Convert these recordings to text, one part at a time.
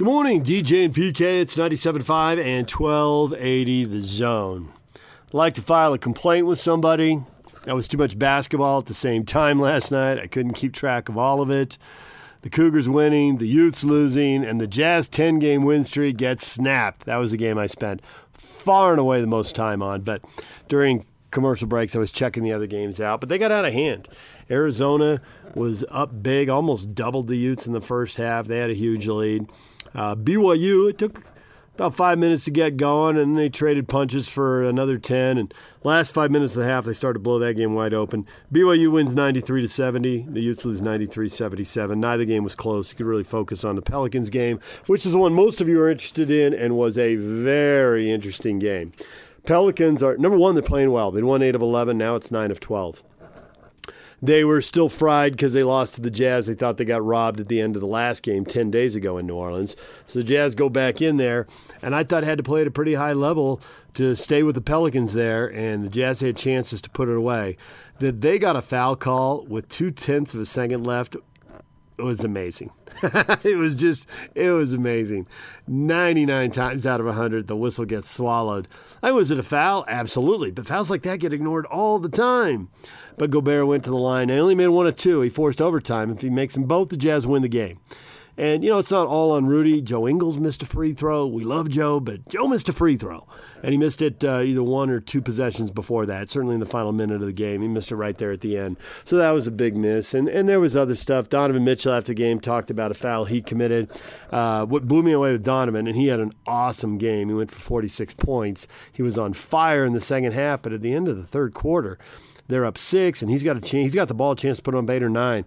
Good morning, DJ and PK. It's 97.5 and 1280 The Zone. I'd like to file a complaint with somebody. That was too much basketball at the same time last night. I couldn't keep track of all of it. The Cougars winning, the Utes losing, and the Jazz 10 game win streak gets snapped. That was the game I spent far and away the most time on. But during commercial breaks, I was checking the other games out. But they got out of hand. Arizona was up big, almost doubled the Utes in the first half. They had a huge lead. Uh, BYU, it took about five minutes to get going, and they traded punches for another 10. And last five minutes of the half, they started to blow that game wide open. BYU wins 93 to 70. The Utes lose 93 77. Neither game was close. You could really focus on the Pelicans game, which is the one most of you are interested in and was a very interesting game. Pelicans are, number one, they're playing well. They won 8 of 11. Now it's 9 of 12 they were still fried because they lost to the Jazz. They thought they got robbed at the end of the last game 10 days ago in New Orleans. So the Jazz go back in there, and I thought had to play at a pretty high level to stay with the Pelicans there, and the Jazz had chances to put it away. That they got a foul call with two tenths of a second left it was amazing. it was just, it was amazing. 99 times out of 100, the whistle gets swallowed. I was it a foul? Absolutely. But fouls like that get ignored all the time. But Gobert went to the line. They only made one of two. He forced overtime. If he makes them both, the Jazz win the game. And, you know, it's not all on Rudy. Joe Ingles missed a free throw. We love Joe, but Joe missed a free throw. And he missed it uh, either one or two possessions before that, certainly in the final minute of the game. He missed it right there at the end. So that was a big miss. And, and there was other stuff. Donovan Mitchell after the game talked about a foul he committed. Uh, what blew me away with Donovan, and he had an awesome game. He went for 46 points. He was on fire in the second half, but at the end of the third quarter, they're up six, and he's got a chance. He's got the ball chance to put on Bader nine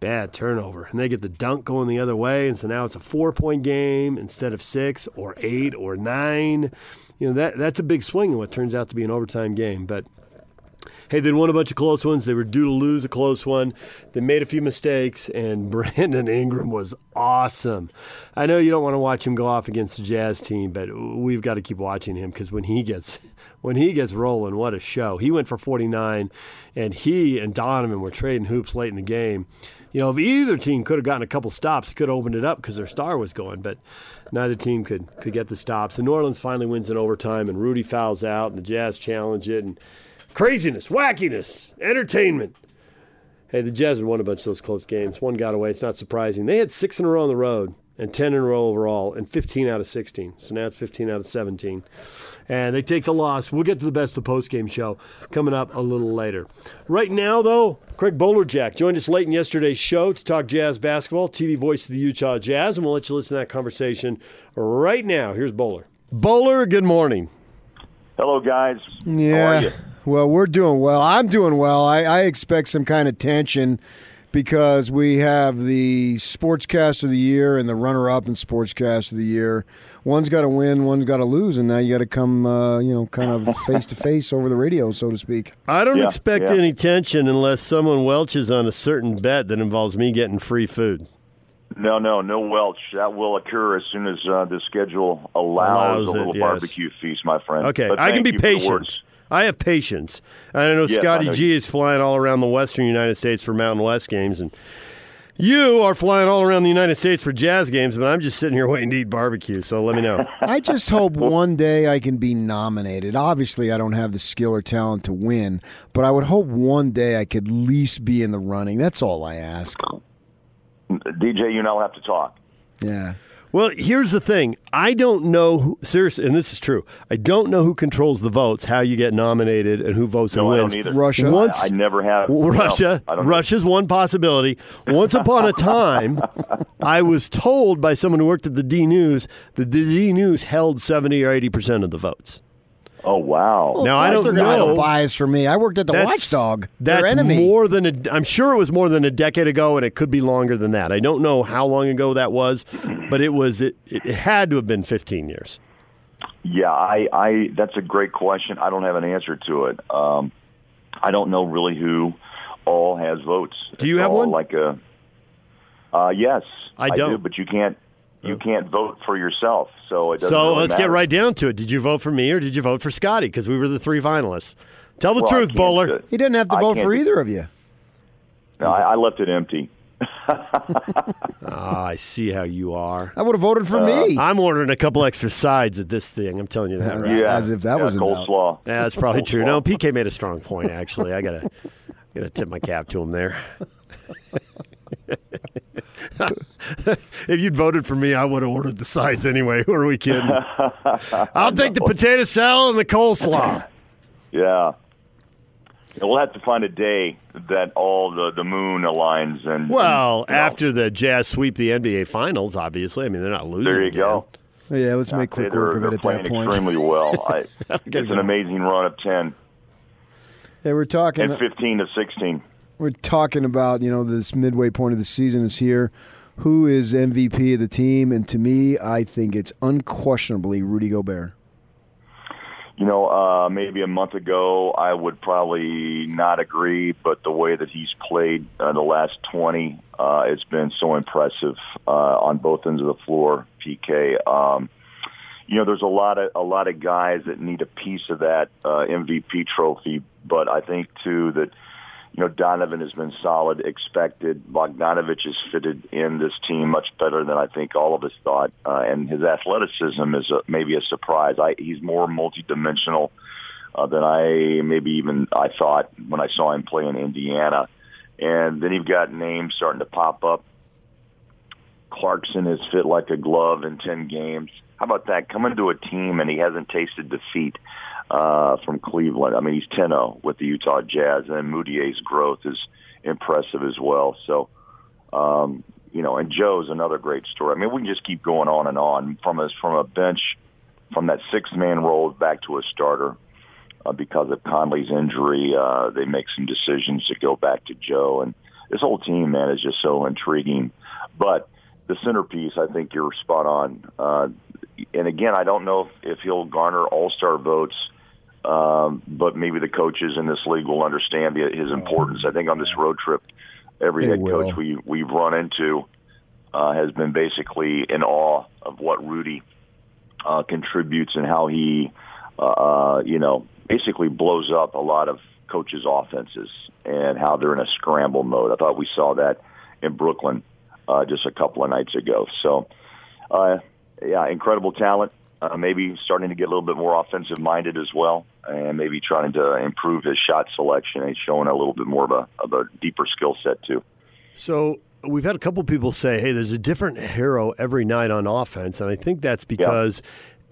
bad turnover. And they get the dunk going the other way. And so now it's a four point game instead of six or eight or nine. You know, that that's a big swing in what turns out to be an overtime game. But hey, they won a bunch of close ones. They were due to lose a close one. They made a few mistakes, and Brandon Ingram was awesome. I know you don't want to watch him go off against the Jazz team, but we've got to keep watching him because when he gets when he gets rolling, what a show! He went for 49, and he and Donovan were trading hoops late in the game you know, if either team could have gotten a couple stops, it could have opened it up because their star was going, but neither team could could get the stops. And New Orleans finally wins in overtime, and Rudy fouls out, and the Jazz challenge it, and craziness, wackiness, entertainment. Hey, the Jazz won a bunch of those close games. One got away. It's not surprising. They had six in a row on the road and 10 in a row overall and 15 out of 16. So now it's 15 out of 17 and they take the loss. We'll get to the best of the post-game show coming up a little later. Right now, though, Craig Bolerjack joined us late in yesterday's show to talk Jazz basketball, TV voice of the Utah Jazz, and we'll let you listen to that conversation right now. Here's Bowler. Bowler, good morning. Hello, guys. Yeah. Well, we're doing well. I'm doing well. I, I expect some kind of tension because we have the Sportscast of the Year and the runner-up in Sportscast of the Year. One's got to win, one's got to lose, and now you got to come, uh, you know, kind of face to face over the radio, so to speak. I don't yeah, expect yeah. any tension unless someone welches on a certain bet that involves me getting free food. No, no, no welch. That will occur as soon as uh, the schedule allows, allows a little it, yes. barbecue feast, my friend. Okay, I can be patient. I have patience. I know yes, Scotty I know G is flying all around the western United States for Mountain West games, and you are flying all around the United States for jazz games, but I'm just sitting here waiting to eat barbecue. So let me know. I just hope one day I can be nominated. Obviously, I don't have the skill or talent to win, but I would hope one day I could at least be in the running. That's all I ask. DJ, you now have to talk. Yeah. Well, here's the thing. I don't know who, seriously, and this is true. I don't know who controls the votes, how you get nominated, and who votes no, and wins. I don't either. Russia. Once, I, I never have. Russia. No, Russia's one possibility. Once upon a time, I was told by someone who worked at the D News that the D News held 70 or 80 percent of the votes. Oh wow! Well, now I don't know. No bias for me. I worked at the that's, Watchdog. That's enemy. more than a. I'm sure it was more than a decade ago, and it could be longer than that. I don't know how long ago that was, but it was. It, it had to have been 15 years. Yeah, I, I. That's a great question. I don't have an answer to it. Um, I don't know really who all has votes. Do you it's have one? Like a. Uh, yes, I don't. I do, but you can't you can't vote for yourself. So it doesn't. Matter. So really let's matter. get right down to it. Did you vote for me or did you vote for Scotty? Because we were the three finalists. Tell the well, truth, Bowler. He didn't have to vote for either of you. No, I, I left it empty. Ah, I see how you are. I would have voted for Uh, me. I'm ordering a couple extra sides at this thing. I'm telling you that right. yeah, as if that yeah, was enough. coleslaw. Yeah, that's probably Coleslaw. true. No, PK made a strong point. Actually, I gotta gotta tip my cap to him there. if you'd voted for me, I would have ordered the sides anyway. Who are we kidding? I'll take the potato salad and the coleslaw. Yeah. We'll have to find a day that all the, the moon aligns and Well, and, you know, after the Jazz sweep the NBA Finals, obviously, I mean they're not losing. there you again. go. yeah, let's I'd make say quick work of it at that point. extremely well. I, Gotta it's an amazing run of ten Yeah, we're talking. and fifteen to sixteen. We're talking about you know this midway point of the season is here. Who is MVP of the team? And to me, I think it's unquestionably Rudy Gobert. You know, uh, maybe a month ago I would probably not agree, but the way that he's played uh, the last 20, uh, it's been so impressive uh, on both ends of the floor. PK, um, you know, there's a lot of a lot of guys that need a piece of that uh, MVP trophy, but I think too that you know, Donovan has been solid, expected. Bogdanovic has fitted in this team much better than I think all of us thought, uh, and his athleticism is a, maybe a surprise. I, he's more multidimensional uh, than I maybe even I thought when I saw him play in Indiana. And then you've got names starting to pop up. Clarkson has fit like a glove in 10 games. How about that? Coming to a team and he hasn't tasted defeat uh, from Cleveland. I mean, he's 10-0 with the Utah Jazz, and Mudiay's growth is impressive as well. So, um, you know, and Joe's another great story. I mean, we can just keep going on and on from us from a bench, from that six-man role back to a starter. Uh, because of Conley's injury, uh, they make some decisions to go back to Joe, and this whole team, man, is just so intriguing. But the centerpiece, I think you're spot on. Uh, and again, I don't know if, if he'll garner all-star votes, um, but maybe the coaches in this league will understand the, his importance. I think on this road trip, every They head will. coach we we've run into uh, has been basically in awe of what Rudy uh, contributes and how he, uh, you know, basically blows up a lot of coaches' offenses and how they're in a scramble mode. I thought we saw that in Brooklyn uh, just a couple of nights ago. So, uh, yeah, incredible talent. Uh, maybe starting to get a little bit more offensive minded as well, and maybe trying to improve his shot selection. He's showing a little bit more of a, of a deeper skill set too. So we've had a couple people say, "Hey, there's a different hero every night on offense," and I think that's because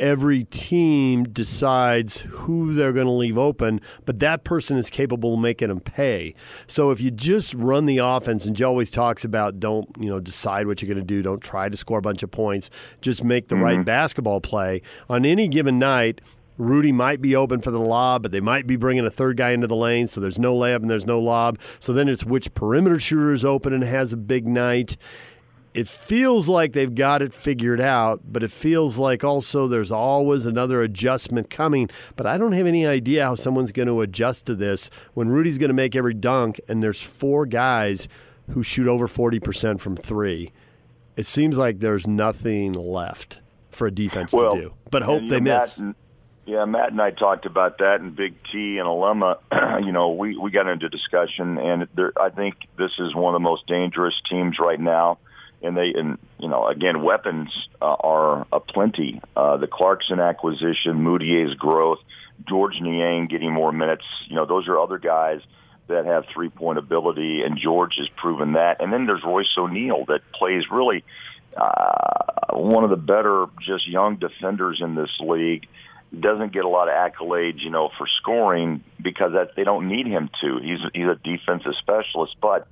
every team decides who they're going to leave open, but that person is capable of making them pay. So if you just run the offense, and Joe always talks about don't you know decide what you're going to do, don't try to score a bunch of points, just make the right mm-hmm. basketball play on any given night. Rudy might be open for the lob, but they might be bringing a third guy into the lane, so there's no layup and there's no lob. So then it's which perimeter shooter is open and has a big night. It feels like they've got it figured out, but it feels like also there's always another adjustment coming. But I don't have any idea how someone's going to adjust to this when Rudy's going to make every dunk and there's four guys who shoot over 40% from three. It seems like there's nothing left for a defense well, to do. But hope they know, miss. Matt and, yeah, Matt and I talked about that, and Big T and Alema. you know, we we got into discussion, and there, I think this is one of the most dangerous teams right now. And they, and you know, again, weapons uh, are aplenty. Uh, the Clarkson acquisition, Mudiay's growth, George Niang getting more minutes. You know, those are other guys that have three point ability, and George has proven that. And then there's Royce O'Neal that plays really uh, one of the better just young defenders in this league. Doesn't get a lot of accolades, you know, for scoring because that they don't need him to. He's he's a defensive specialist, but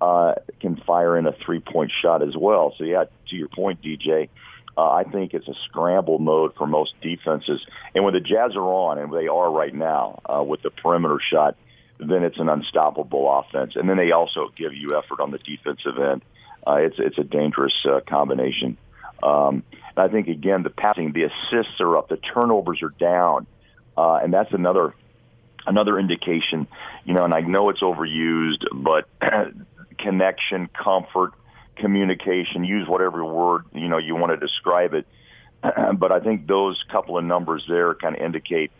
uh, can fire in a three point shot as well. So yeah, to your point, DJ, uh, I think it's a scramble mode for most defenses. And when the Jazz are on, and they are right now uh, with the perimeter shot, then it's an unstoppable offense. And then they also give you effort on the defensive end. Uh, it's it's a dangerous uh, combination. Um, I think again, the passing, the assists are up, the turnovers are down, uh, and that's another another indication. You know, and I know it's overused, but connection, comfort, communication, use whatever word you know you want to describe it. but I think those couple of numbers there kind of indicate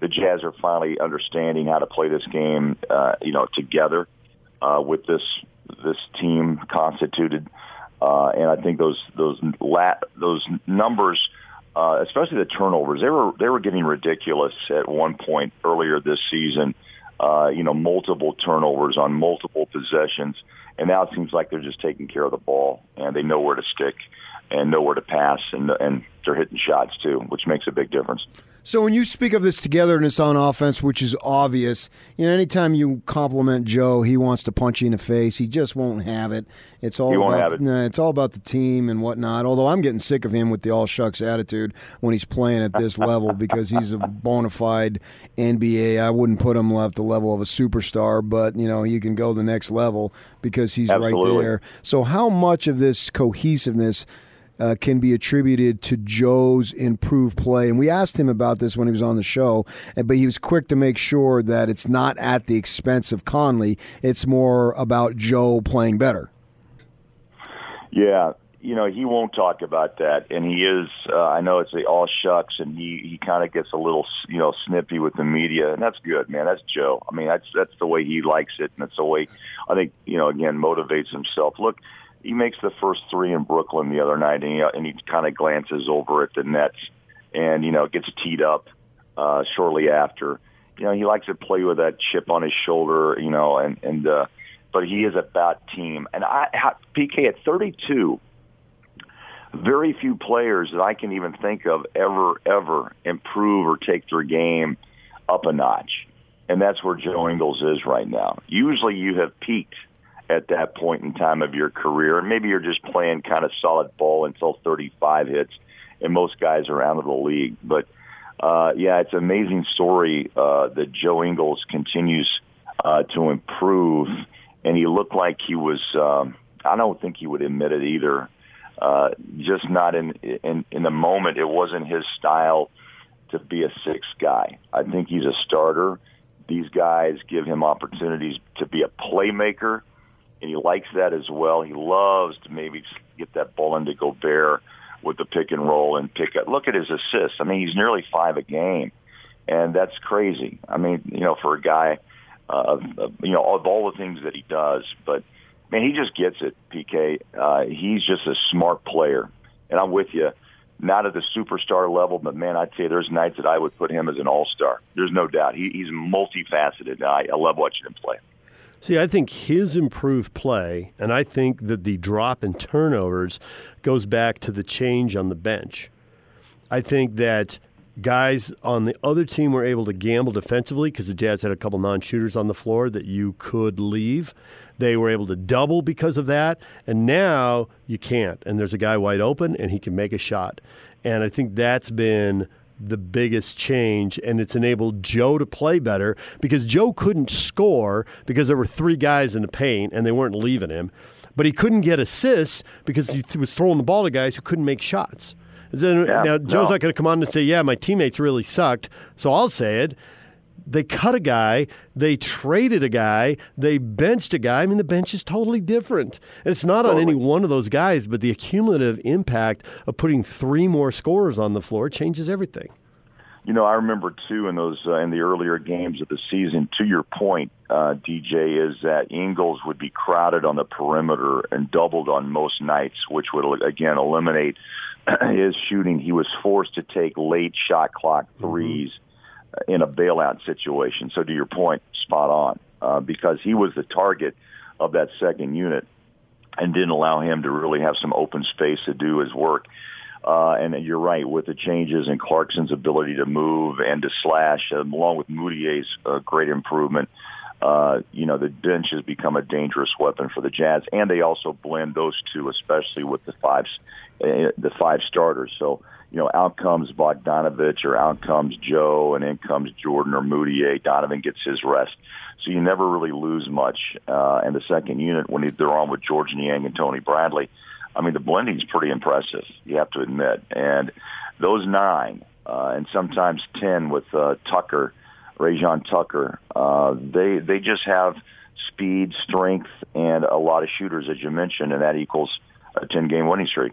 the Jazz are finally understanding how to play this game, uh, you know, together uh, with this this team constituted, uh, and I think those those la- those numbers, uh, especially the turnovers, they were they were getting ridiculous at one point earlier this season. Uh, Uh, you know, multiple turnovers on multiple possessions, and now it seems like they're just taking care of the ball and they know where to stick and know where to pass, and and they're hitting shots too, which makes a big difference. So when you speak of this togetherness on offense, which is obvious, you know, anytime you compliment Joe, he wants to punch you in the face. He just won't have it. It's all He won't about have it. Nah, it's all about the team and whatnot. Although I'm getting sick of him with the all shucks attitude when he's playing at this level because he's a bona fide NBA. I wouldn't put him at the level of a superstar, but you know, you can go the next level because he's right there. So how much of this cohesiveness uh, can be attributed to Joe's improved play. And we asked him about this when he was on the show, but he was quick to make sure that it's not at the expense of Conley. It's more about Joe playing better. Yeah, you know he won't talk about that, and he is. Uh, I know it's the all shucks, and he he kind of gets a little you know snippy with the media, and that's good, man. That's Joe. I mean, that's that's the way he likes it, and that's the way I think you know again motivates himself. Look, he makes the first three in Brooklyn the other night, and he and he kind of glances over at the Nets, and you know gets teed up uh, shortly after. You know he likes to play with that chip on his shoulder, you know, and and. uh but he is a bad team. And I, PK at 32, very few players that I can even think of ever, ever improve or take their game up a notch. And that's where Joe Ingles is right now. Usually you have peaked at that point in time of your career, and maybe you're just playing kind of solid ball until 35 hits, and most guys are out of the league. But uh, yeah, it's an amazing story uh, that Joe Ingles continues uh, to improve, and he looked like he was. Um, I don't think he would admit it either. Uh, just not in, in in the moment. It wasn't his style to be a six guy. I think he's a starter. These guys give him opportunities to be a playmaker, and he likes that as well. He loves to maybe get that ball into Gobert with the pick and roll and pick up. Look at his assists. I mean, he's nearly five a game, and that's crazy. I mean, you know, for a guy, uh, you know, of all the things that he does, but man, he just gets it. PK, uh, he's just a smart player, and I'm with you. Not at the superstar level, but man, I'd say there's nights that I would put him as an all-star. There's no doubt. He, he's multifaceted. I, I love watching him play. See, I think his improved play, and I think that the drop in turnovers goes back to the change on the bench. I think that guys on the other team were able to gamble defensively because the Jazz had a couple non shooters on the floor that you could leave. They were able to double because of that, and now you can't. And there's a guy wide open, and he can make a shot. And I think that's been the biggest change, and it's enabled Joe to play better because Joe couldn't score because there were three guys in the paint and they weren't leaving him. But he couldn't get assists because he th- was throwing the ball to guys who couldn't make shots. And then- Yeah, now, Joe's no. not going to come on and say, Yeah, my teammates really sucked. So I'll say it. They cut a guy, they traded a guy, they benched a guy. I mean, the bench is totally different. And it's not on any one of those guys, but the accumulative impact of putting three more scorers on the floor changes everything. You know, I remember too in those uh, in the earlier games of the season. To your point, uh, DJ, is that Ingles would be crowded on the perimeter and doubled on most nights, which would again eliminate his shooting. He was forced to take late shot clock 3s in a bailout situation. So, to your point, spot on uh, because he was the target of that second unit and didn't allow him to really have some open space to do his work. Uh, and you're right with the changes in Clarkson's ability to move and to slash, um, along with Mudiay's uh, great improvement. Uh, you know, the bench has become a dangerous weapon for the Jazz, and they also blend those two, especially with the five, uh, the five starters. So, you know, out comes Bogdanovic or out comes Joe, and in comes Jordan or Mudiay. Donovan gets his rest, so you never really lose much. Uh, and the second unit, when they're on with George Niang and Tony Bradley, I mean, the blending's pretty impressive. You have to admit, and those nine uh, and sometimes ten with uh, Tucker, Rayjon Tucker, uh, they they just have speed, strength, and a lot of shooters, as you mentioned, and that equals a ten game winning streak.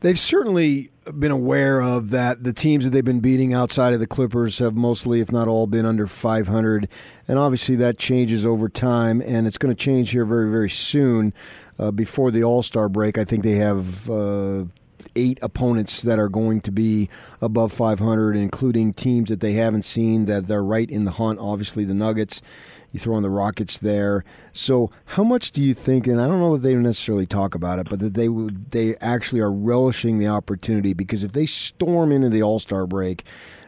They've certainly been aware of that the teams that they've been beating outside of the Clippers have mostly, if not all, been under 500. And obviously that changes over time, and it's going to change here very, very soon. Uh, before the All Star break, I think they have. Uh, eight opponents that are going to be above 500, including teams that they haven't seen that they're right in the hunt. Obviously, the Nuggets you throw in the Rockets there. So, how much do you think? And I don't know that they necessarily talk about it, but that they they actually are relishing the opportunity because if they storm into the All Star break,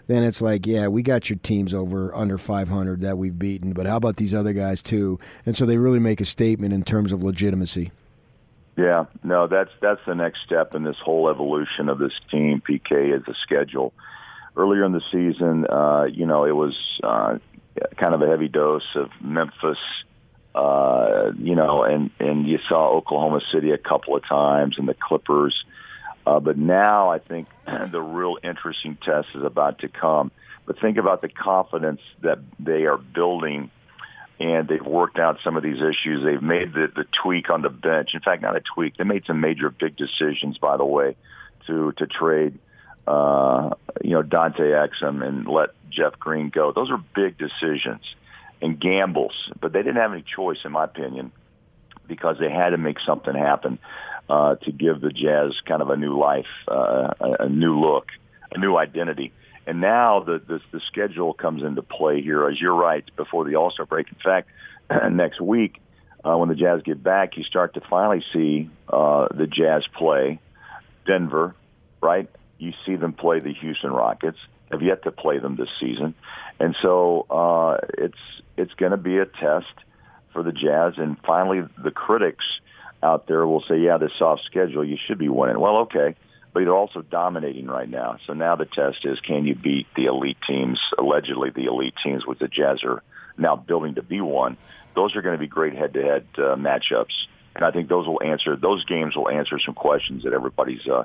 then it's like, yeah, we got your teams over under 500 that we've beaten, but how about these other guys too? And so they really make a statement in terms of legitimacy. Yeah, no, that's that's the next step in this whole evolution of this team. PK is the schedule. Earlier in the season, uh, you know, it was uh, kind of a heavy dose of Memphis, uh, you know, and and you saw Oklahoma City a couple of times and the Clippers. Uh, but now I think the real interesting test is about to come. But think about the confidence that they are building, and they've worked out some of these issues. They've made the, the tweak on the bench. In fact, not a tweak. They made some major big decisions, by the way, to to trade uh, you know, Dante Exum and let Jeff Green go. Those are big decisions and gambles, but they didn't have any choice, in my opinion, because they had to make something happen uh, to give the Jazz kind of a new life, uh, a, a new look, a new identity. And now the, the the schedule comes into play here, as you're right, before the All Star break. In fact, next week uh, when the Jazz get back, you start to finally see uh, the Jazz play Denver, right? you see them play the Houston Rockets. Have yet to play them this season, and so uh, it's it's going to be a test for the Jazz. And finally, the critics out there will say, "Yeah, this soft schedule, you should be winning." Well, okay, but they're also dominating right now. So now the test is, can you beat the elite teams? Allegedly, the elite teams, with the Jazz are now building to be one. Those are going to be great head-to-head uh, matchups and I think those will answer those games will answer some questions that everybody's uh,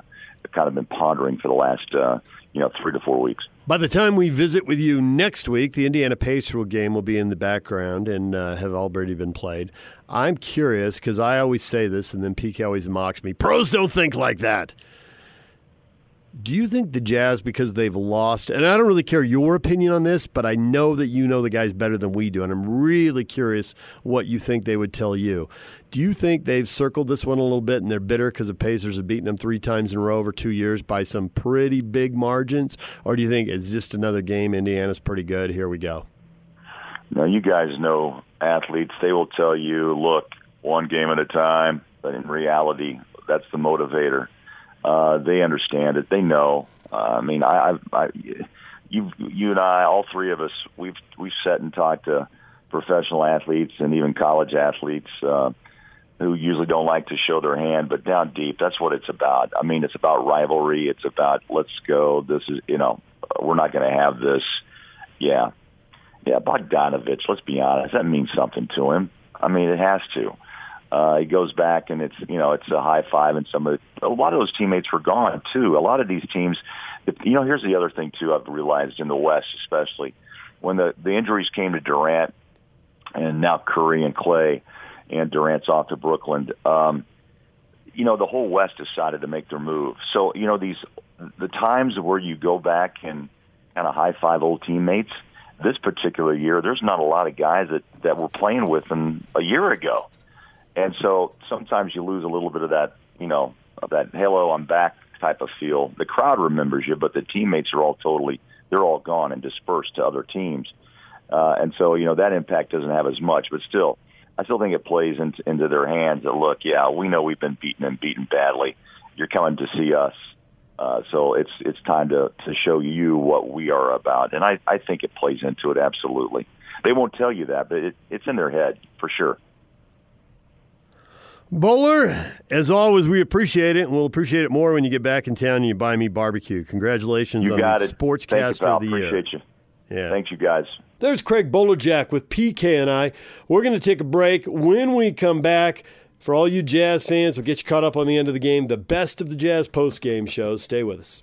kind of been pondering for the last uh, you know three to four weeks. By the time we visit with you next week, the Indiana Pacers game will be in the background and uh, have already been played. I'm curious because I always say this, and then PK always mocks me. Pros don't think like that. Do you think the Jazz, because they've lost, and I don't really care your opinion on this, but I know that you know the guys better than we do, and I'm really curious what you think they would tell you. Do you think they've circled this one a little bit and they're bitter because the Pacers have beaten them three times in a row over two years by some pretty big margins? Or do you think it's just another game? Indiana's pretty good. Here we go. Now, you guys know athletes. They will tell you, look, one game at a time. But in reality, that's the motivator. Uh, they understand it. They know. Uh, I mean, I, I, I, you, you and I, all three of us, we've we've sat and talked to professional athletes and even college athletes. Uh, who usually don't like to show their hand, but down deep, that's what it's about. I mean, it's about rivalry. It's about let's go. This is, you know, we're not going to have this. Yeah. Yeah, Bogdanovic, let's be honest, that means something to him. I mean, it has to. Uh, he goes back and it's, you know, it's a high five and some of the, a lot of those teammates were gone too. A lot of these teams, you know, here's the other thing too I've realized in the West especially. When the, the injuries came to Durant and now Curry and Clay, and Durant's off to Brooklyn. Um, you know, the whole West decided to make their move. So, you know, these the times where you go back and kind of high five old teammates. This particular year, there's not a lot of guys that that were playing with them a year ago, and so sometimes you lose a little bit of that, you know, of that "hello, I'm back" type of feel. The crowd remembers you, but the teammates are all totally they're all gone and dispersed to other teams, uh, and so you know that impact doesn't have as much. But still, I still think it plays into, into their hands that look, yeah, we know we've been beaten and beaten badly. You're coming to see us. Uh, so it's it's time to to show you what we are about, and I I think it plays into it absolutely. They won't tell you that, but it, it's in their head for sure. Bowler, as always, we appreciate it, and we'll appreciate it more when you get back in town and you buy me barbecue. Congratulations you on got the it. Sportscaster you, of the Year. Appreciate you. Yeah. Thanks, you guys. There's Craig Bolerjack with PK and I. We're going to take a break. When we come back, for all you Jazz fans, we'll get you caught up on the end of the game. The best of the Jazz post game shows. Stay with us.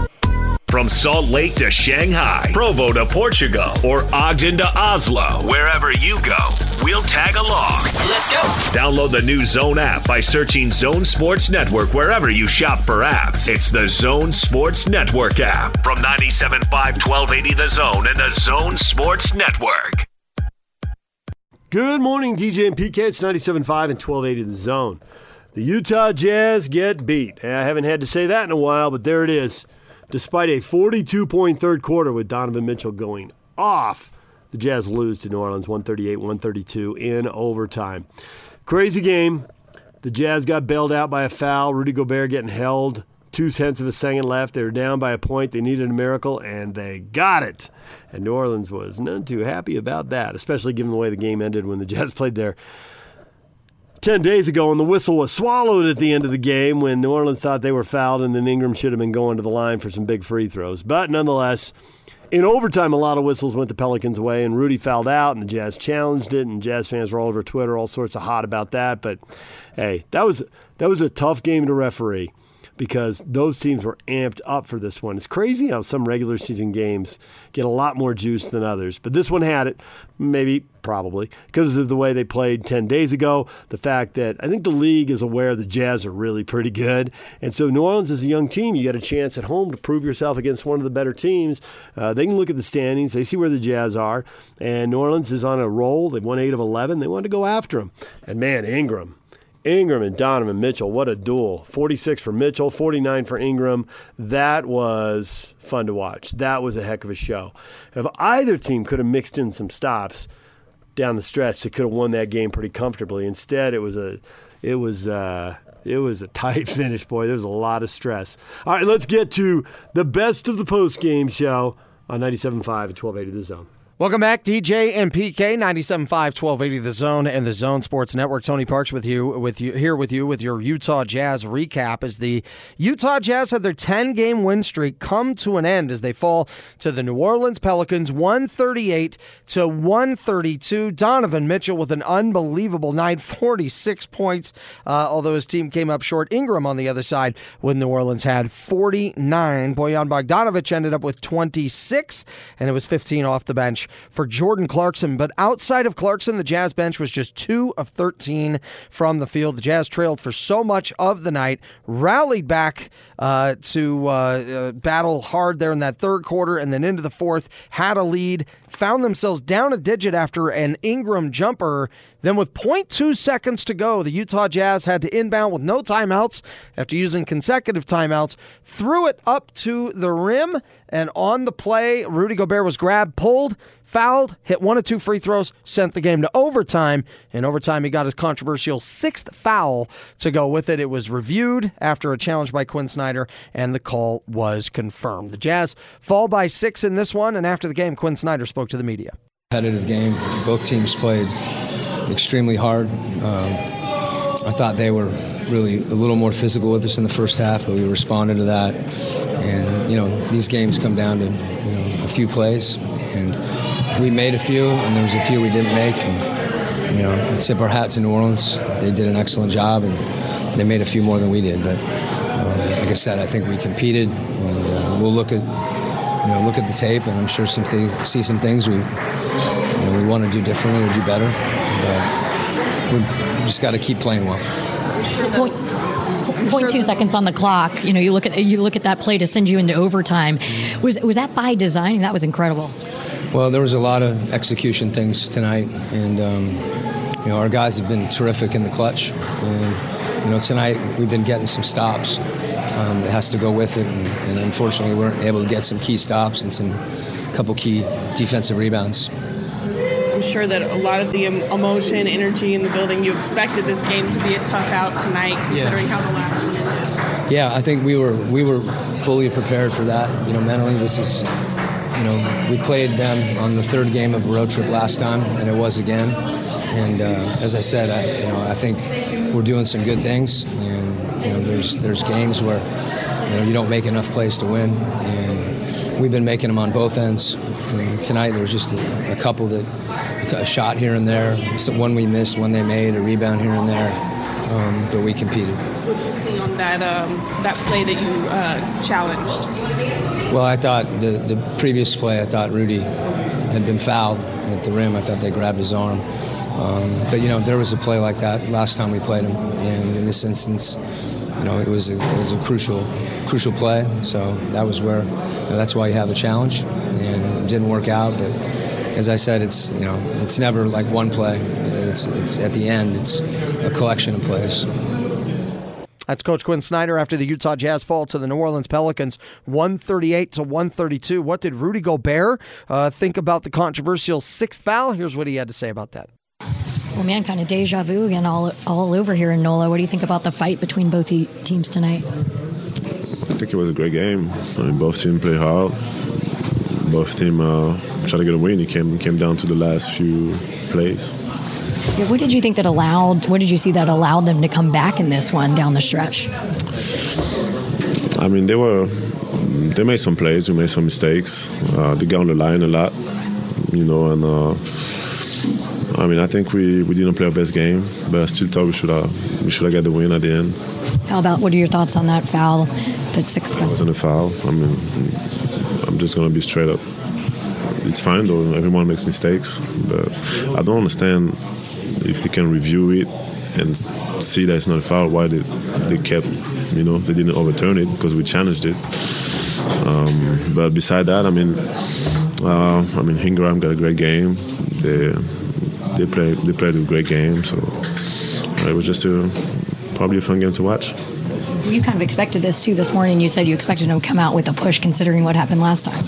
From Salt Lake to Shanghai, Provo to Portugal, or Ogden to Oslo, wherever you go, we'll tag along. Let's go. Download the new Zone app by searching Zone Sports Network wherever you shop for apps. It's the Zone Sports Network app from 97.5 1280 The Zone and the Zone Sports Network. Good morning, DJ and PK. It's 97.5 and 1280 The Zone. The Utah Jazz get beat. I haven't had to say that in a while, but there it is. Despite a 42 point third quarter with Donovan Mitchell going off, the Jazz lose to New Orleans 138 132 in overtime. Crazy game. The Jazz got bailed out by a foul. Rudy Gobert getting held. Two tenths of a second left. They were down by a point. They needed a miracle, and they got it. And New Orleans was none too happy about that, especially given the way the game ended when the Jazz played there 10 days ago and the whistle was swallowed at the end of the game when New Orleans thought they were fouled and then Ingram should have been going to the line for some big free throws. But nonetheless, in overtime, a lot of whistles went the Pelicans' way, and Rudy fouled out, and the Jazz challenged it, and Jazz fans were all over Twitter, all sorts of hot about that. But hey, that was that was a tough game to referee because those teams were amped up for this one. It's crazy how some regular season games get a lot more juice than others, but this one had it, maybe, probably, because of the way they played 10 days ago. The fact that I think the league is aware the Jazz are really pretty good. And so New Orleans is a young team. You got a chance at home to prove yourself against one of the better teams. Uh, they can look at the standings, they see where the Jazz are, and New Orleans is on a roll. They've won 8 of 11. They wanted to go after them. And man, Ingram Ingram and Donovan Mitchell, what a duel. 46 for Mitchell, 49 for Ingram. That was fun to watch. That was a heck of a show. If either team could have mixed in some stops down the stretch, they could have won that game pretty comfortably. Instead, it was a it was uh it was a tight finish, boy. There was a lot of stress. All right, let's get to the best of the post game show on 97.5 and 1280 The Zone. Welcome back, DJ and PK, 97.5, 1280 The Zone and the Zone Sports Network. Tony Parks with you, with you here with you with your Utah Jazz recap as the Utah Jazz had their 10 game win streak come to an end as they fall to the New Orleans Pelicans 138 to 132. Donovan Mitchell with an unbelievable night, 46 points, uh, although his team came up short. Ingram on the other side when New Orleans had 49. Bojan Bogdanovic ended up with 26, and it was 15 off the bench for Jordan Clarkson. But outside of Clarkson, the Jazz bench was just 2 of 13 from the field. The Jazz trailed for so much of the night, rallied back uh, to uh, uh, battle hard there in that third quarter, and then into the fourth, had a lead, found themselves down a digit after an Ingram jumper. Then, with 0.2 seconds to go, the Utah Jazz had to inbound with no timeouts after using consecutive timeouts, threw it up to the rim, and on the play, Rudy Gobert was grabbed, pulled, fouled, hit one or two free throws, sent the game to overtime. In overtime, he got his controversial sixth foul to go with it. It was reviewed after a challenge by Quin Snyder, and the call was confirmed. The Jazz fall by six in this one, and after the game, Quin Snyder spoke to the media. Competitive game. Both teams played extremely hard. Um, I thought they were really a little more physical with us in the first half, but we responded to that. And you know, these games come down to you know, a few plays, and we made a few, and there was a few we didn't make. And, you know, tip our hat to New Orleans. They did an excellent job, and they made a few more than we did. But um, like I said, I think we competed, and uh, we'll look at you know look at the tape, and I'm sure some things, see some things we you know we want to do differently or do better. But we just got to keep playing well. Point, point two seconds on the clock. You know, you look at you look at that play to send you into overtime. Was was that by design? That was incredible. Well, there was a lot of execution things tonight, and um, you know our guys have been terrific in the clutch. And you know tonight we've been getting some stops um, that has to go with it, and, and unfortunately we weren't able to get some key stops and some couple key defensive rebounds. I'm sure that a lot of the em- emotion, energy in the building, you expected this game to be a tough out tonight, considering how the last one ended. Yeah, I think we were we were fully prepared for that. You know, mentally, this is you know we played them on the third game of a road trip last time, and it was again. And uh, as I said, I, you know, I think we're doing some good things, and you know, there's there's games where you know you don't make enough plays to win, and we've been making them on both ends. And tonight there was just a, a couple that a shot here and there, so one we missed, one they made, a rebound here and there. um, but we competed. What did you see on that um, that play that you uh, challenged? Well, I thought the, the previous play, I thought Rudy had been fouled at the rim. I thought they grabbed his arm. Um, but, you know, there was a play like that last time we played him. And in this instance, you know, it was a, it was a crucial crucial play. So that was where, you know, that's why you have a challenge. And it didn't work out. But as I said, it's, you know, it's never like one play. It's, it's at the end, it's a collection of plays. That's Coach Quin Snyder after the Utah Jazz fall to the New Orleans Pelicans, 138 to 132. What did Rudy Gobert uh, think about the controversial sixth foul? Here's what he had to say about that. Well, man, kind of deja vu again, all all over here in NOLA. What do you think about the fight between both teams tonight? I think it was a great game. I mean, both teams play hard. Both teams uh, try to get a win. It came came down to the last few plays. Yeah, what did you think that allowed? What did you see that allowed them to come back in this one down the stretch? I mean, they were they made some plays. We made some mistakes. Uh, they got on the line a lot, you know, and. Uh, I mean, I think we, we didn't play our best game, but I still thought we should have we should have got the win at the end. How about what are your thoughts on that foul, that sixth? It wasn't a foul. I mean, I'm just gonna be straight up. It's fine though. Everyone makes mistakes, but I don't understand if they can review it and see that it's not a foul, why they, they kept, you know, they didn't overturn it because we challenged it. Um, but beside that, I mean, uh, I mean, Ingram got a great game. They they played they played a great game, so it was just a, probably a fun game to watch. You kind of expected this too this morning. You said you expected them to come out with a push, considering what happened last time.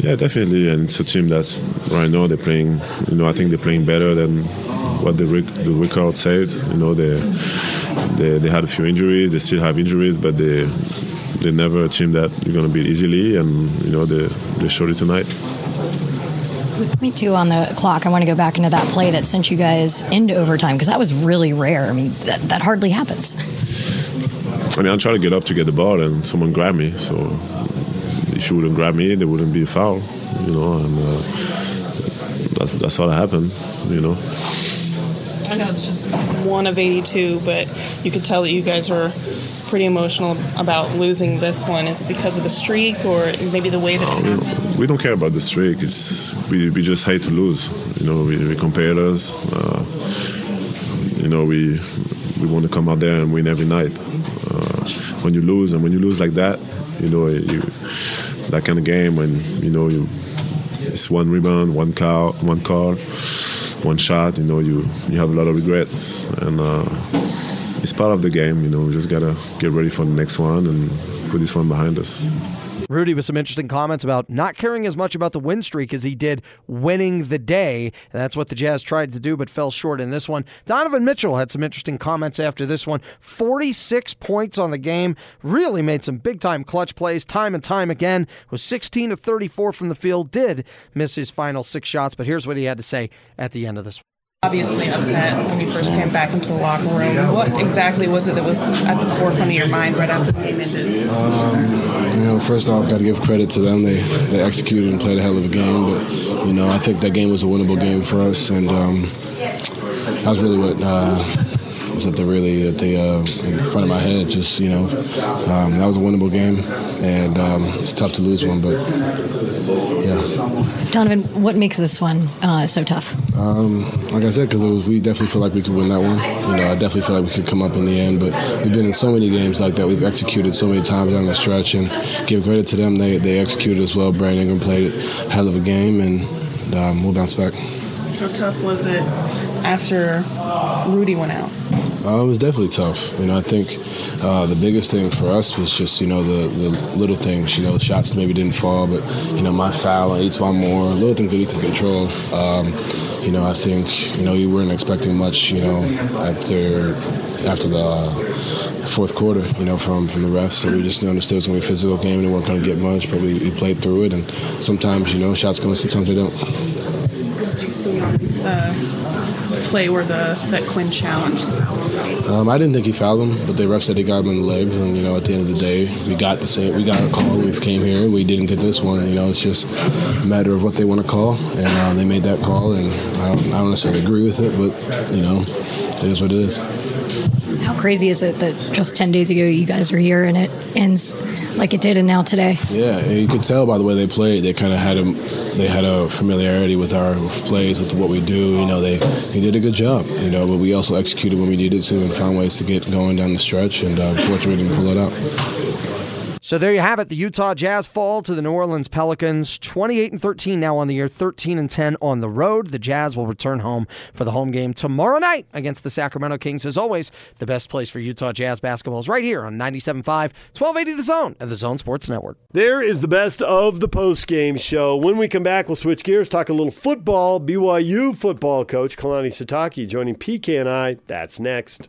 Yeah, definitely, and it's a team that's right now they're playing. You know, I think they're playing better than what the the record said. You know, they they they had a few injuries. They still have injuries, but they they're never a team that you're going to beat easily, and you know they they showed it tonight. With point two on the clock, I want to go back into that play that sent you guys into overtime because that was really rare. I mean, that, that hardly happens. I mean, I try to get up to get the ball, and someone grabbed me. So if you wouldn't grab me, there wouldn't be a foul, you know. And uh, that's that's all that happened, you know. I know it's just one of 82, but you could tell that you guys were pretty emotional about losing this one. Is it because of the streak or maybe the way that it happened? We don't care about the streak. It's, we, we just hate to lose. You know, we, we us, Uh, you know, we we want to come out there and win every night. When you lose, and when you lose like that, you know, you, that kind of game when you know you it's one rebound, one call, one call, one shot. You know, you you have a lot of regrets, and uh, it's part of the game. You know, we just gotta get ready for the next one and put this one behind us. Rudy with some interesting comments about not caring as much about the win streak as he did winning the day. And that's what the Jazz tried to do, but fell short in this one. Donovan Mitchell had some interesting comments after this one. 46 points on the game. Really made some big time clutch plays time and time again. Was 16 of 34 from the field. Did miss his final six shots, but here's what he had to say at the end of this one obviously upset when you first came back into the locker room. What exactly was it that was at the forefront of your mind right after the game ended? Um, you know, first off, got to give credit to them. They they executed and played a hell of a game. But you know, I think that game was a winnable game for us, and um, that was really what. Uh, was at the really at the uh, in front of my head. Just you know, um, that was a winnable game, and um, it's tough to lose one, but yeah. Donovan, what makes this one uh, so tough? Um, like I said, because we definitely feel like we could win that one. You know, I definitely feel like we could come up in the end, but we've been in so many games like that. We've executed so many times down the stretch, and give credit to them. They they executed as well. Brandon Ingram played a hell of a game, and um, we'll bounce back. How tough was it after Rudy went out? Uh, it was definitely tough. You know, I think uh, the biggest thing for us was just you know the, the little things. You know, shots maybe didn't fall, but you know my foul each one more little things that we can control. Um, you know, I think you know we weren't expecting much. You know, after after the uh, fourth quarter. You know, from from the refs, so we just understood it was going to be a physical game and we weren't going to get much, but we, we played through it. And sometimes you know shots come, sometimes they don't. Did you see the play where the that Quin challenged? Um, I didn't think he fouled him, but the ref said he got him in the legs. And you know, at the end of the day, we got the same. We got a call we came here. We didn't get this one. You know, it's just a matter of what they want to call, and uh, they made that call. And I don't, I don't necessarily agree with it, but you know, it is what it is. How crazy is it that just 10 days ago you guys are here and it ends like it did and now today? Yeah, you could tell by the way they played. They kind of had a they had a familiarity with our plays, with what we do. You know, they they did a good job. You know, but we also executed when we needed to and found ways to get going down the stretch. And uh, fortunately, to pull it out. So there you have it. The Utah Jazz fall to the New Orleans Pelicans, 28 and 13 now on the year, 13 and 10 on the road. The Jazz will return home for the home game tomorrow night against the Sacramento Kings. As always, the best place for Utah Jazz basketball is right here on 97.5, 1280 The Zone and the Zone Sports Network. There is the best of the post game show. When we come back, we'll switch gears, talk a little football. BYU football coach Kalani Sitake joining PK and I. That's next.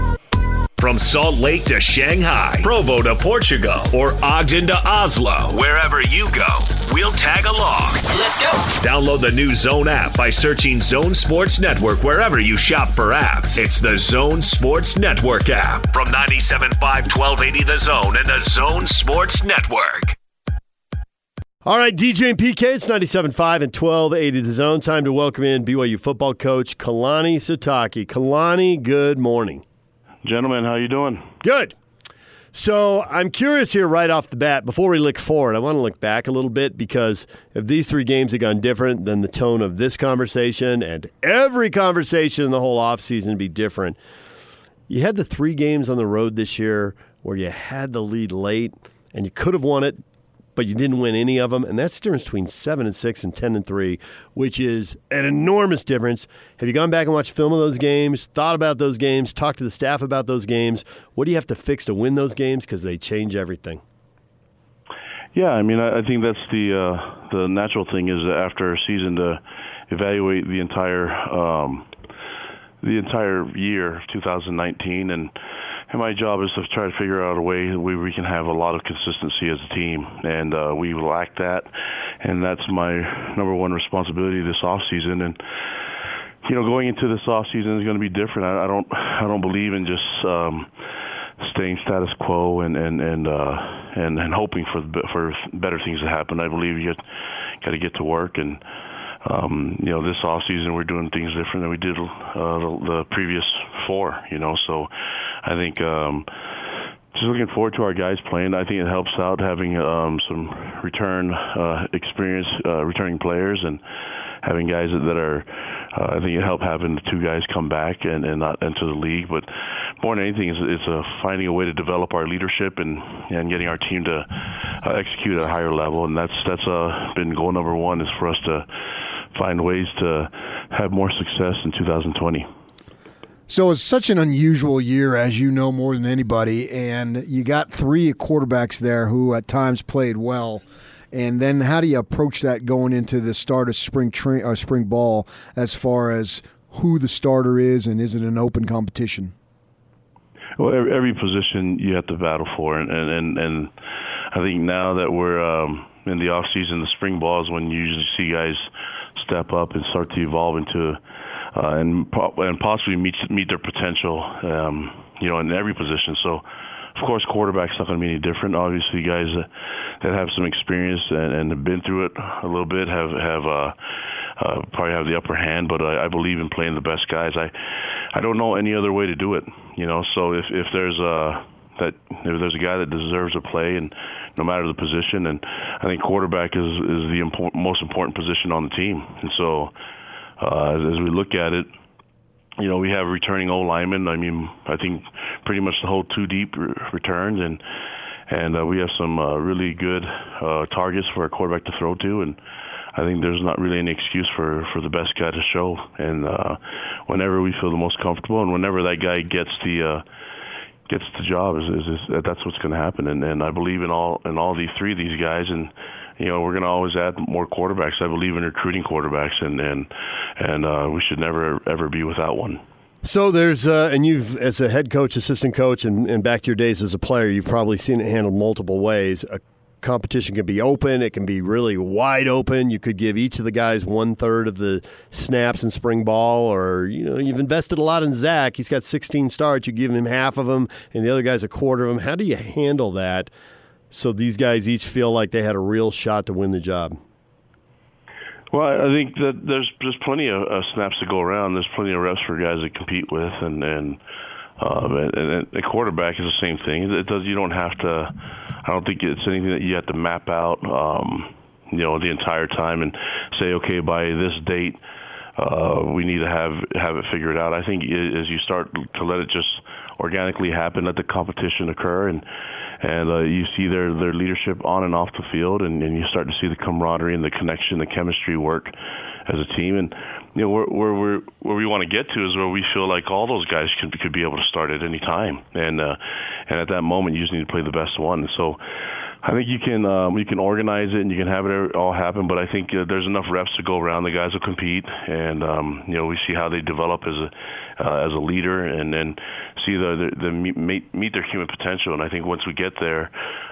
From Salt Lake to Shanghai, Provo to Portugal, or Ogden to Oslo, wherever you go, we'll tag along. Let's go. Download the new Zone app by searching Zone Sports Network wherever you shop for apps. It's the Zone Sports Network app from 97.5 1280 The Zone and the Zone Sports Network. All right, DJ and PK, it's 97.5 and 1280 The Zone. Time to welcome in BYU football coach Kalani Sitake. Kalani, good morning. Gentlemen, how you doing? Good. So I'm curious here right off the bat. Before we look forward, I want to look back a little bit because if these three games had gone different, then the tone of this conversation and every conversation in the whole offseason would be different. You had the three games on the road this year where you had the lead late and you could have won it, but you didn't win any of them, and that's the difference between seven and six and ten and three, which is an enormous difference. Have you gone back and watched film of those games, thought about those games, talked to the staff about those games? What do you have to fix to win those games? Because they change everything. Yeah, I mean, I, think that's the uh, the natural thing is after a season to evaluate the entire um, the entire year of 2019 and and my job is to try to figure out a way that we, we can have a lot of consistency as a team, and uh, we lack that, and that's my number one responsibility this off season. And you know, going into this off season is going to be different. I, I don't I don't believe in just um, staying status quo and and and uh, and, and hoping for for better things to happen. I believe you got to get to work and um, you know, this off season we're doing things different than we did uh, the, the previous four. You know, so I think um, just looking forward to our guys playing. I think it helps out having um, some return uh, experience, uh, returning players, and having guys that, are. Uh, I think it helped having the two guys come back and, and not enter the league. But more than anything, it's, it's a finding a way to develop our leadership and and getting our team to uh, execute at a higher level. And that's that's uh, been goal number one is for us to find ways to have more success in 2020. So it's such an unusual year, as you know more than anybody, and you got three quarterbacks there who at times played well. And then how do you approach that going into the start of spring tra- or spring ball as far as who the starter is and is it an open competition? Well, every, every position you have to battle for, and and and I think now that we're um, in the off season, the spring ball is when you usually see guys step up and start to evolve into uh, and and possibly meet meet their potential. Um, you know, in every position. So, of course, quarterback's not going to be any different. Obviously, guys that, that have some experience and, and have been through it a little bit have have uh, uh, probably have the upper hand. But I, I believe in playing the best guys. I I don't know any other way to do it. You know, so if if there's a that if there's a guy that deserves a play and no matter the position. And I think quarterback is is the import, most important position on the team. And so uh, as, as we look at it you know we have returning O linemen I mean I think pretty much the whole two deep re- returns. And and uh, we have some uh, really good uh, targets for a quarterback to throw to. And I think there's not really any excuse for for the best guy to show. And uh whenever we feel the most comfortable and whenever that guy gets the uh gets the job is, is, is that's what's going to happen. And and I believe in all in all these three of these guys. And you know we're going to always add more quarterbacks. I believe in recruiting quarterbacks. And and and uh we should never ever be without one. So there's, uh, and you've, as a head coach, assistant coach, and, and back to your days as a player, you've probably seen it handled multiple ways. A competition can be open, it can be really wide open. You could give each of the guys one third of the snaps in spring ball, or you know, you've invested a lot in Zach. He's got 16 starts. You give him half of them, and the other guy's a quarter of them. How do you handle that so these guys each feel like they had a real shot to win the job? Well, I think that there's there's plenty of snaps to go around. There's plenty of reps for guys to compete with, and and um, and, and a quarterback is the same thing. It does. You don't have to. I don't think it's anything that you have to map out. Um, you know, the entire time and say, okay, by this date, uh, we need to have have it figured out. I think as you start to let it just organically happen, let the competition occur, and and uh, you see their their leadership on and off the field, and, and you start to see the camaraderie and the connection, the chemistry work as a team, and you know where where we're, where we want to get to is where we feel like all those guys could could be able to start at any time, and uh, and at that moment you just need to play the best one. So I think you can um, you can organize it and you can have it all happen, but I think uh, there's enough reps to go around. The guys will compete, and um, you know we see how they develop as a uh, as a leader, and then see the, the, the meet, meet their human potential. And I think once we get there,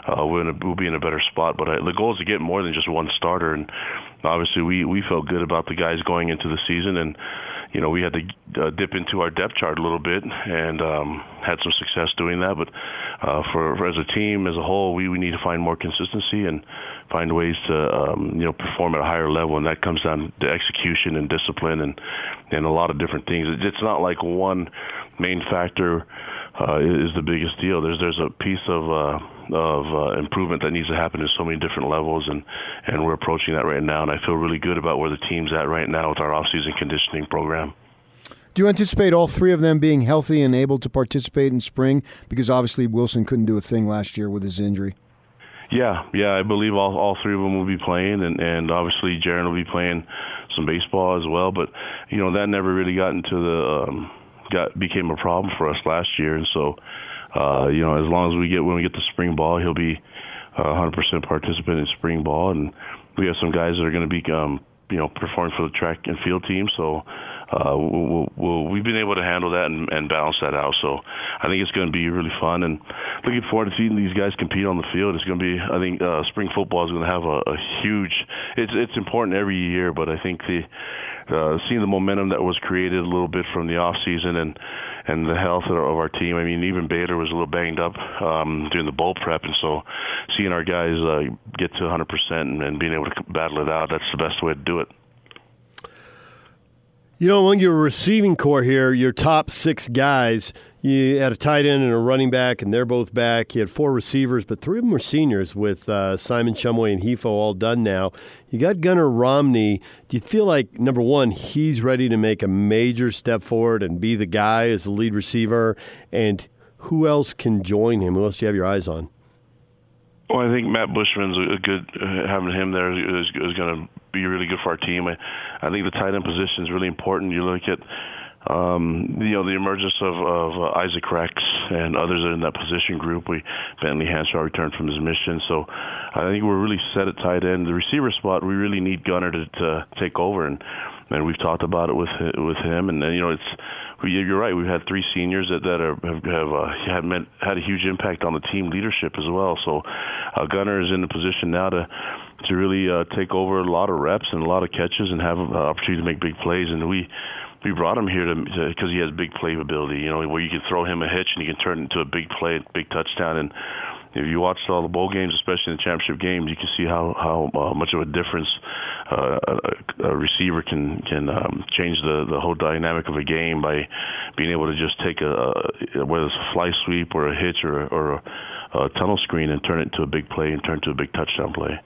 uh, we'll, a, we'll be in a better spot. But I, the goal is to get more than just one starter, and obviously we we felt good about the guys going into the season and you know, we had to uh, dip into our depth chart a little bit and um, had some success doing that. But uh, for, for as a team as a whole, we, we need to find more consistency and find ways to um, you know perform at a higher level, and that comes down to execution and discipline and and a lot of different things. It's not like one main factor uh, is the biggest deal. There's there's a piece of uh, of uh, improvement that needs to happen in so many different levels, and and we're approaching that right now. And I feel really good about where the team's at right now with our off-season conditioning program. Do you anticipate all three of them being healthy and able to participate in spring? Because obviously Wilson couldn't do a thing last year with his injury. Yeah, yeah, I believe all all three of them will be playing, and and obviously Jaren will be playing some baseball as well. But you know that never really got into the um, got became a problem for us last year, and so uh, you know as long as we get when we get the spring ball, he'll be uh, 100% participant in spring ball, and we have some guys that are going to be um, you know performing for the track and field team, so uh, we'll, we'll, we've been able to handle that and, and balance that out. So I think it's going to be really fun, and looking forward to seeing these guys compete on the field. It's going to be, I think, uh, spring football is going to have a, a huge. It's it's important every year, but I think the uh, seeing the momentum that was created a little bit from the off season and and the health of our team. I mean, even Baylor was a little banged up um, during the bowl prep, and so seeing our guys uh, get to 100% and, and being able to battle it out, that's the best way to do it. You know, among your receiving corps here, your top six guys, you had a tight end and a running back, and they're both back. You had four receivers, but three of them were seniors with uh, Simon Shumway and Hifo all done now. You got Gunner Romney. Do you feel like, number one, he's ready to make a major step forward and be the guy as the lead receiver? And who else can join him? Who else do you have your eyes on? Well, I think Matt Bushman's a good uh, having him there is, is going to be really good for our team. I, I think the tight end position is really important. You look at um, you know the emergence of, of uh, Isaac Rex and others in that position group. We Bentley Hanshaw returned from his mission, so I think we're really set at tight end. The receiver spot, we really need Gunner to, to take over, and and we've talked about it with with him. And you know it's you're right. We've had three seniors that that are, have have uh, had meant, had a huge impact on the team leadership as well. So uh, Gunner is in a position now to to really uh, take over a lot of reps and a lot of catches and have an opportunity to make big plays. And we we brought him here to because he has big play ability. You know, where you can throw him a hitch and he can turn it into a big play, big touchdown. And if you watched all the bowl games, especially in the championship games, you can see how how uh, much of a difference uh, a, a receiver can can um, change the the whole dynamic of a game by being able to just take a, a whether it's a fly sweep or a hitch or or a, a tunnel screen and turn it into a big play and turn it to a big touchdown play.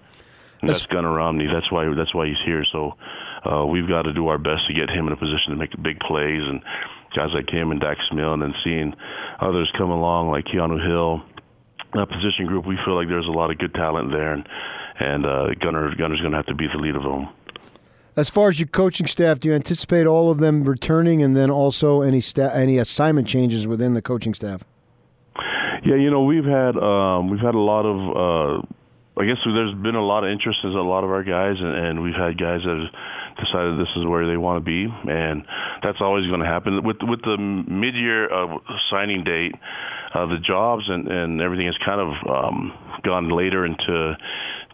And that's, that's Gunner Romney. That's why that's why he's here. So uh, we've got to do our best to get him in a position to make big plays and guys like him and Dax Milne and then seeing others come along like Keanu Hill that position group, we feel like there's a lot of good talent there, and and uh, Gunner Gunner's going to have to be the lead of them. As far as your coaching staff, do you anticipate all of them returning, and then also any sta- any assignment changes within the coaching staff? Yeah, you know we've had um, we've had a lot of. Uh, I guess there's been a lot of interest in a lot of our guys, and, and we've had guys that have decided this is where they want to be, and that's always going to happen. With with the mid-year uh, signing date, uh, the jobs and, and everything has kind of um, gone later into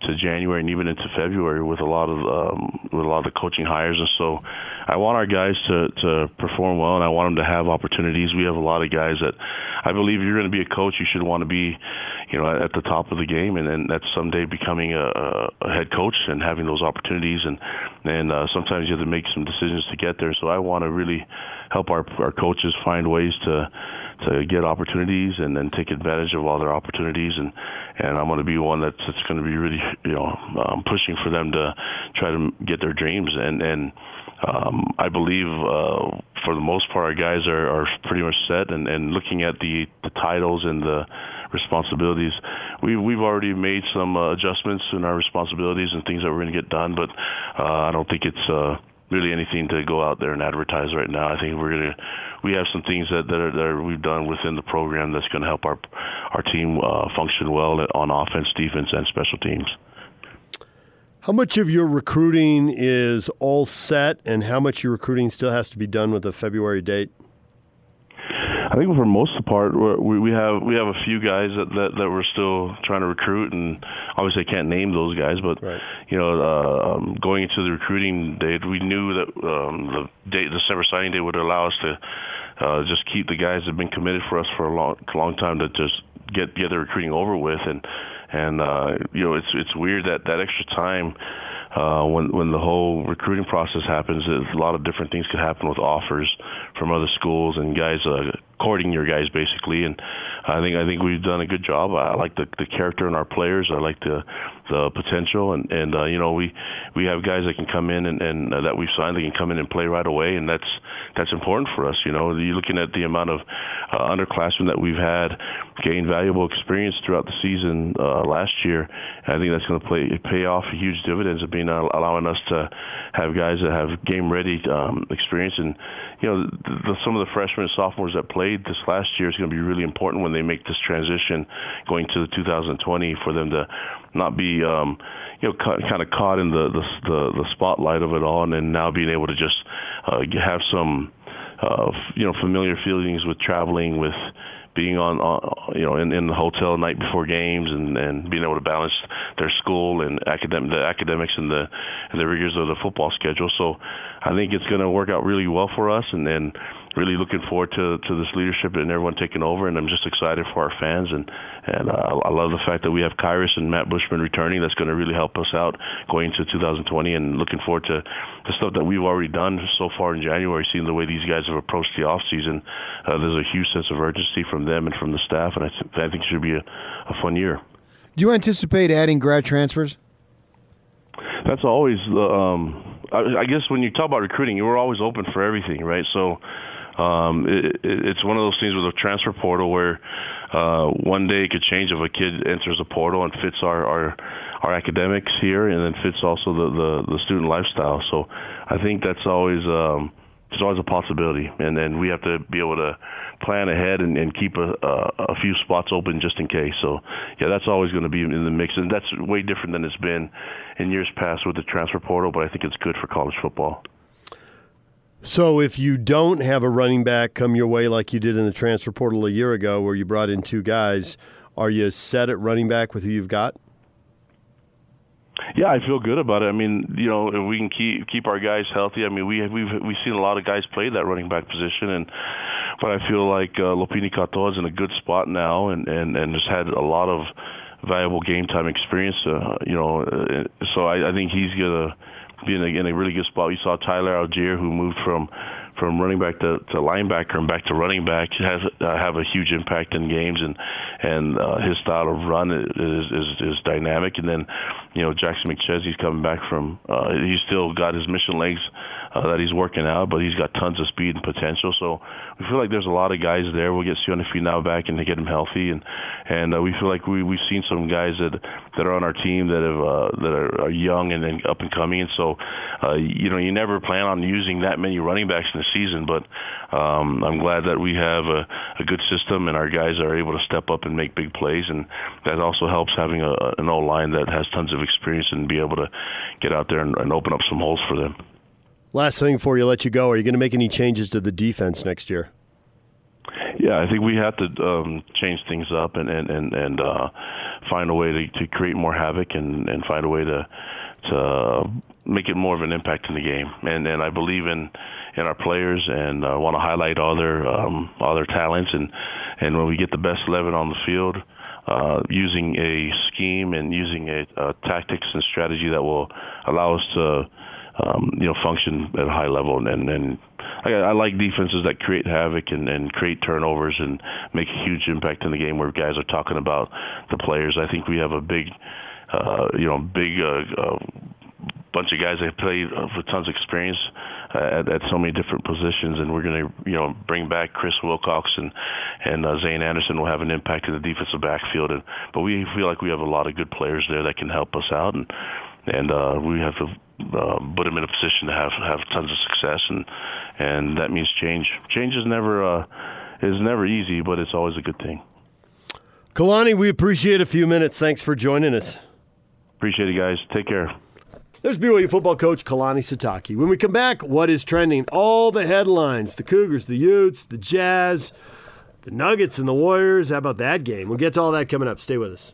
to January and even into February with a lot of um, with a lot of the coaching hires, and so I want our guys to to perform well, and I want them to have opportunities. We have a lot of guys that I believe if you're going to be a coach, you should want to be, you know, at the top of the game, and then that's someday becoming a, a head coach and having those opportunities, and and uh, sometimes you have to make some decisions to get there. So I want to really help our our coaches find ways to to get opportunities and then take advantage of all their opportunities. And and I'm going to be one that's, that's going to be really you know um, pushing for them to try to get their dreams. And and um, I believe uh, for the most part our guys are, are pretty much set. And, and looking at the, the titles and the responsibilities we we've already made some uh, adjustments in our responsibilities and things that we're going to get done. But uh, I don't think it's uh, really anything to go out there and advertise right now. I think we're gonna we have some things that that, are, that are, we've done within the program that's going to help our our team uh, function well on offense, defense, and special teams. How much of your recruiting is all set, and how much your recruiting still has to be done with a February date? I think for most of the part, we we have we have a few guys that, that that we're still trying to recruit, and obviously I can't name those guys, but right. you know, uh, um, going into the recruiting date, we knew that um, the date, December signing day, would allow us to uh, just keep the guys that have been committed for us for a long long time to just get get the recruiting over with, and and uh, you know, it's it's weird that that extra time uh, when when the whole recruiting process happens, a lot of different things could happen with offers from other schools and guys uh, courting your guys basically. And I think I think we've done a good job. I like the the character in our players. I like the the potential, and and uh, you know we we have guys that can come in and, and uh, that we've signed that can come in and play right away, and that's that's important for us. You know, you're looking at the amount of uh, underclassmen that we've had gain valuable experience throughout the season uh, last year. I think that's going to play pay off huge dividends of being uh, allowing us to have guys that have game ready um, experience, and you know the, the, some of the freshmen and sophomores that played this last year is going to be really important when they make this transition going to the 2020 for them to not be um, you know kind of caught in the, the the the spotlight of it all, and then now being able to just uh, have some uh, you know familiar feelings with traveling with being on, on you know in, in the hotel night before games and, and being able to balance their school and academic the academics and the and the rigors of the football schedule. So I think it's going to work out really well for us, and then really looking forward to to this leadership and everyone taking over. And I'm just excited for our fans, and and uh, I love the fact that we have Khyiris and Matt Bushman returning. That's going to really help us out going into 2020, and looking forward to the stuff that we've already done so far in January. Seeing the way these guys have approached the off season, uh, there's a huge sense of urgency from them and from the staff, and I, th- I think it should be a, a fun year. Do you anticipate adding grad transfers? That's always um, I, guess when you talk about recruiting, you were always open for everything, right? So um, it, it's one of those things with a transfer portal where uh, one day it could change if a kid enters a portal and fits our, our our academics here, and then fits also the, the the student lifestyle. So I think that's always um, it's always a possibility, and then we have to be able to plan ahead and, and keep a, a, a few spots open just in case. So yeah, that's always going to be in the mix, and that's way different than it's been in years past with the transfer portal. But I think it's good for college football. So if you don't have a running back come your way like you did in the transfer portal a year ago, where you brought in two guys, are you set at running back with who you've got? Yeah, I feel good about it. I mean, you know, if we can keep keep our guys healthy. I mean, we have, we've we've seen a lot of guys play that running back position, and but I feel like uh, Lopini Katoa is in a good spot now, and and and has had a lot of valuable game time experience. Uh, you know, uh, so I, I think he's gonna be in a, in a really good spot. We saw Tyler Allgeier, who moved from from running back to, to linebacker and back to running back has uh, have a huge impact in games and and uh, his style of run is, is is dynamic and then you know Jackson McChesney's coming back from uh, he's still got his mission legs uh, that he's working out but he's got tons of speed and potential. So we feel like there's a lot of guys there. We'll get Sione Finau back and to get him healthy. And and uh, we feel like we we've seen some guys that that are on our team that have uh, that are, are young and, and up and coming. And so uh, you know you never plan on using that many running backs in the season. But um, I'm glad that we have a, a good system and our guys are able to step up and make big plays, and that also helps having a, an O line that has tons of experience and be able to get out there and, and open up some holes for them. Last thing before you let you go, are you going to make any changes to the defense next year? Yeah, I think we have to um, change things up and and and, and uh, find a way to, to create more havoc and, and find a way to to make it more of an impact in the game. And and I believe in in our players and uh, want to highlight all their um, all their talents and and when we get the best eleven on the field. Uh, using a scheme and using a, a tactics and strategy that will allow us to um, you know, function at a high level. And, and I, I like defenses that create havoc and, and create turnovers and make a huge impact in the game where guys are talking about the players. I think we have a big, uh, you know, big uh, uh, bunch of guys that play uh, with tons of experience at, at so many different positions, and we're going to you know bring back Chris Wilcox and and uh, Zayne Anderson will have an impact in the defensive backfield. And but we feel like we have a lot of good players there that can help us out, and and uh, we have to uh, put them in a position to have have tons of success, and and that means change. Change is never uh, is never easy, but it's always a good thing. Kalani, we appreciate a few minutes. Thanks for joining us. Appreciate it, guys. Take care. There's BYU football coach Kalani Sitake. When we come back, what is trending? All the headlines: the Cougars, the Utes, the Jazz, the Nuggets, and the Warriors. How about that game? We'll get to all that coming up. Stay with us.